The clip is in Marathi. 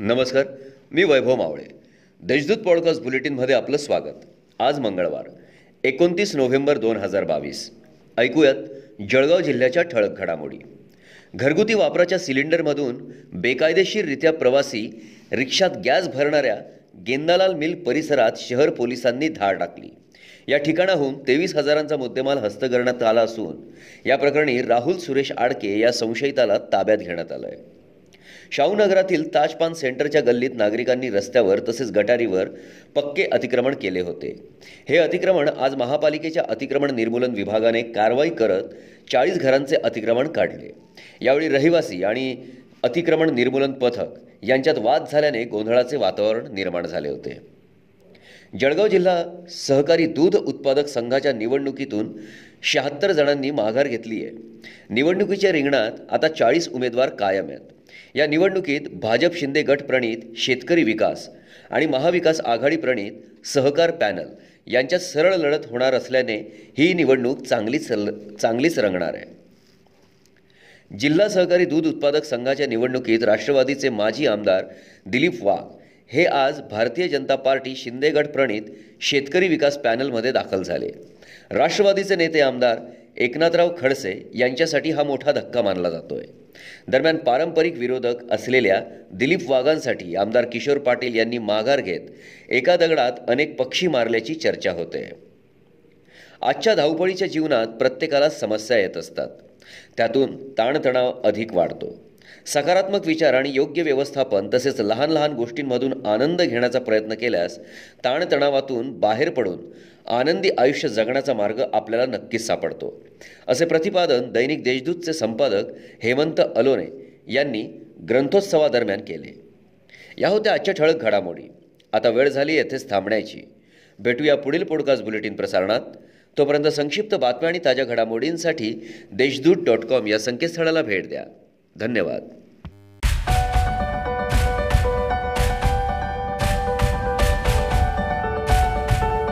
नमस्कार मी वैभव मावळे. देशदूत पॉडकास्ट बुलेटिनमध्ये आपलं स्वागत. आज मंगळवार एकोणतीस नोव्हेंबर दोन हजार बावीस. ऐकूयात जळगाव जिल्ह्याच्या ठळक घडामोडी. घरगुती वापराच्या सिलेंडरमधून बेकायदेशीररित्या प्रवासी रिक्षात गॅस भरणाऱ्या गेंदालाल मिल परिसरात शहर पोलिसांनी धाड टाकली. या ठिकाणाहून तेवीस हजारांचा मुद्देमाल हस्त करण्यात आला असून या प्रकरणी राहुल सुरेश आडके या संशयिताला ताब्यात घेण्यात आलं आहे शाहूनगरातील ताजपान सेंटरच्या गल्लीत नागरिकांनी रस्त्यावर तसेच गटारीवर पक्के अतिक्रमण केले होते. हे अतिक्रमण आज महापालिकेच्या अतिक्रमण निर्मूलन विभागाने कारवाई करत चाळीस घरांचे अतिक्रमण काढले. यावेळी रहिवासी आणि अतिक्रमण निर्मूलन पथक यांच्यात वाद झाल्याने गोंधळाचे वातावरण निर्माण झाले होते. जळगाव जिल्हा सहकारी दूध उत्पादक संघाच्या निवडणुकीतून शहात्तर जणांनी माघार घेतली आहे. निवडणुकीच्या रिंगणात आता चाळीस उमेदवार कायम आहेत. या निवडणुकीत भाजप शिंदे गट प्रणीत शेतकरी विकास आणि महाविकास आघाडी प्रणीत सहकार पॅनल यांच्यात सरळ लढत होणार असल्याने ही निवडणूक चांगलीच चांगलीच रंगणार आहे. जिल्हा सहकारी दूध उत्पादक संघाच्या निवडणुकीत राष्ट्रवादीचे माजी आमदार दिलीप वाघ हे आज भारतीय जनता पार्टी शिंदेगड प्रणित शेतकरी विकास पॅनलमध्ये दाखल झाले. राष्ट्रवादीचे नेते आमदार एकनाथराव खडसे यांच्यासाठी हा मोठा धक्का मानला जातोय. दरम्यान पारंपरिक विरोधक असलेल्या दिलीप वाघांसाठी आमदार किशोर पाटील यांनी माघार घेत एका दगडात अनेक पक्षी मारल्याची चर्चा होते. आजच्या धावपळीच्या जीवनात प्रत्येकाला समस्या येत असतात. त्यातून ताणतणाव अधिक वाढतो. सकारात्मक विचार आणि योग्य व्यवस्थापन तसेच लहान लहान गोष्टींमधून आनंद घेण्याचा प्रयत्न केल्यास ताणतणावातून बाहेर पडून आनंदी आयुष्य जगण्याचा मार्ग आपल्याला नक्कीच सापडतो. असे प्रतिपादन दैनिक देशदूतचे संपादक हेमंत अलोने यांनी ग्रंथोत्सवादरम्यान केले. या होत्या आजच्या ठळक घडामोडी. आता वेळ झाली येथेच थांबण्याची. भेटूया पुढील पॉडकास्ट बुलेटिन प्रसारणात. तोपर्यंत संक्षिप्त बातम्या आणि ताज्या घडामोडींसाठी देशदूत डॉट कॉम या संकेतस्थळाला भेट द्या. धन्यवाद.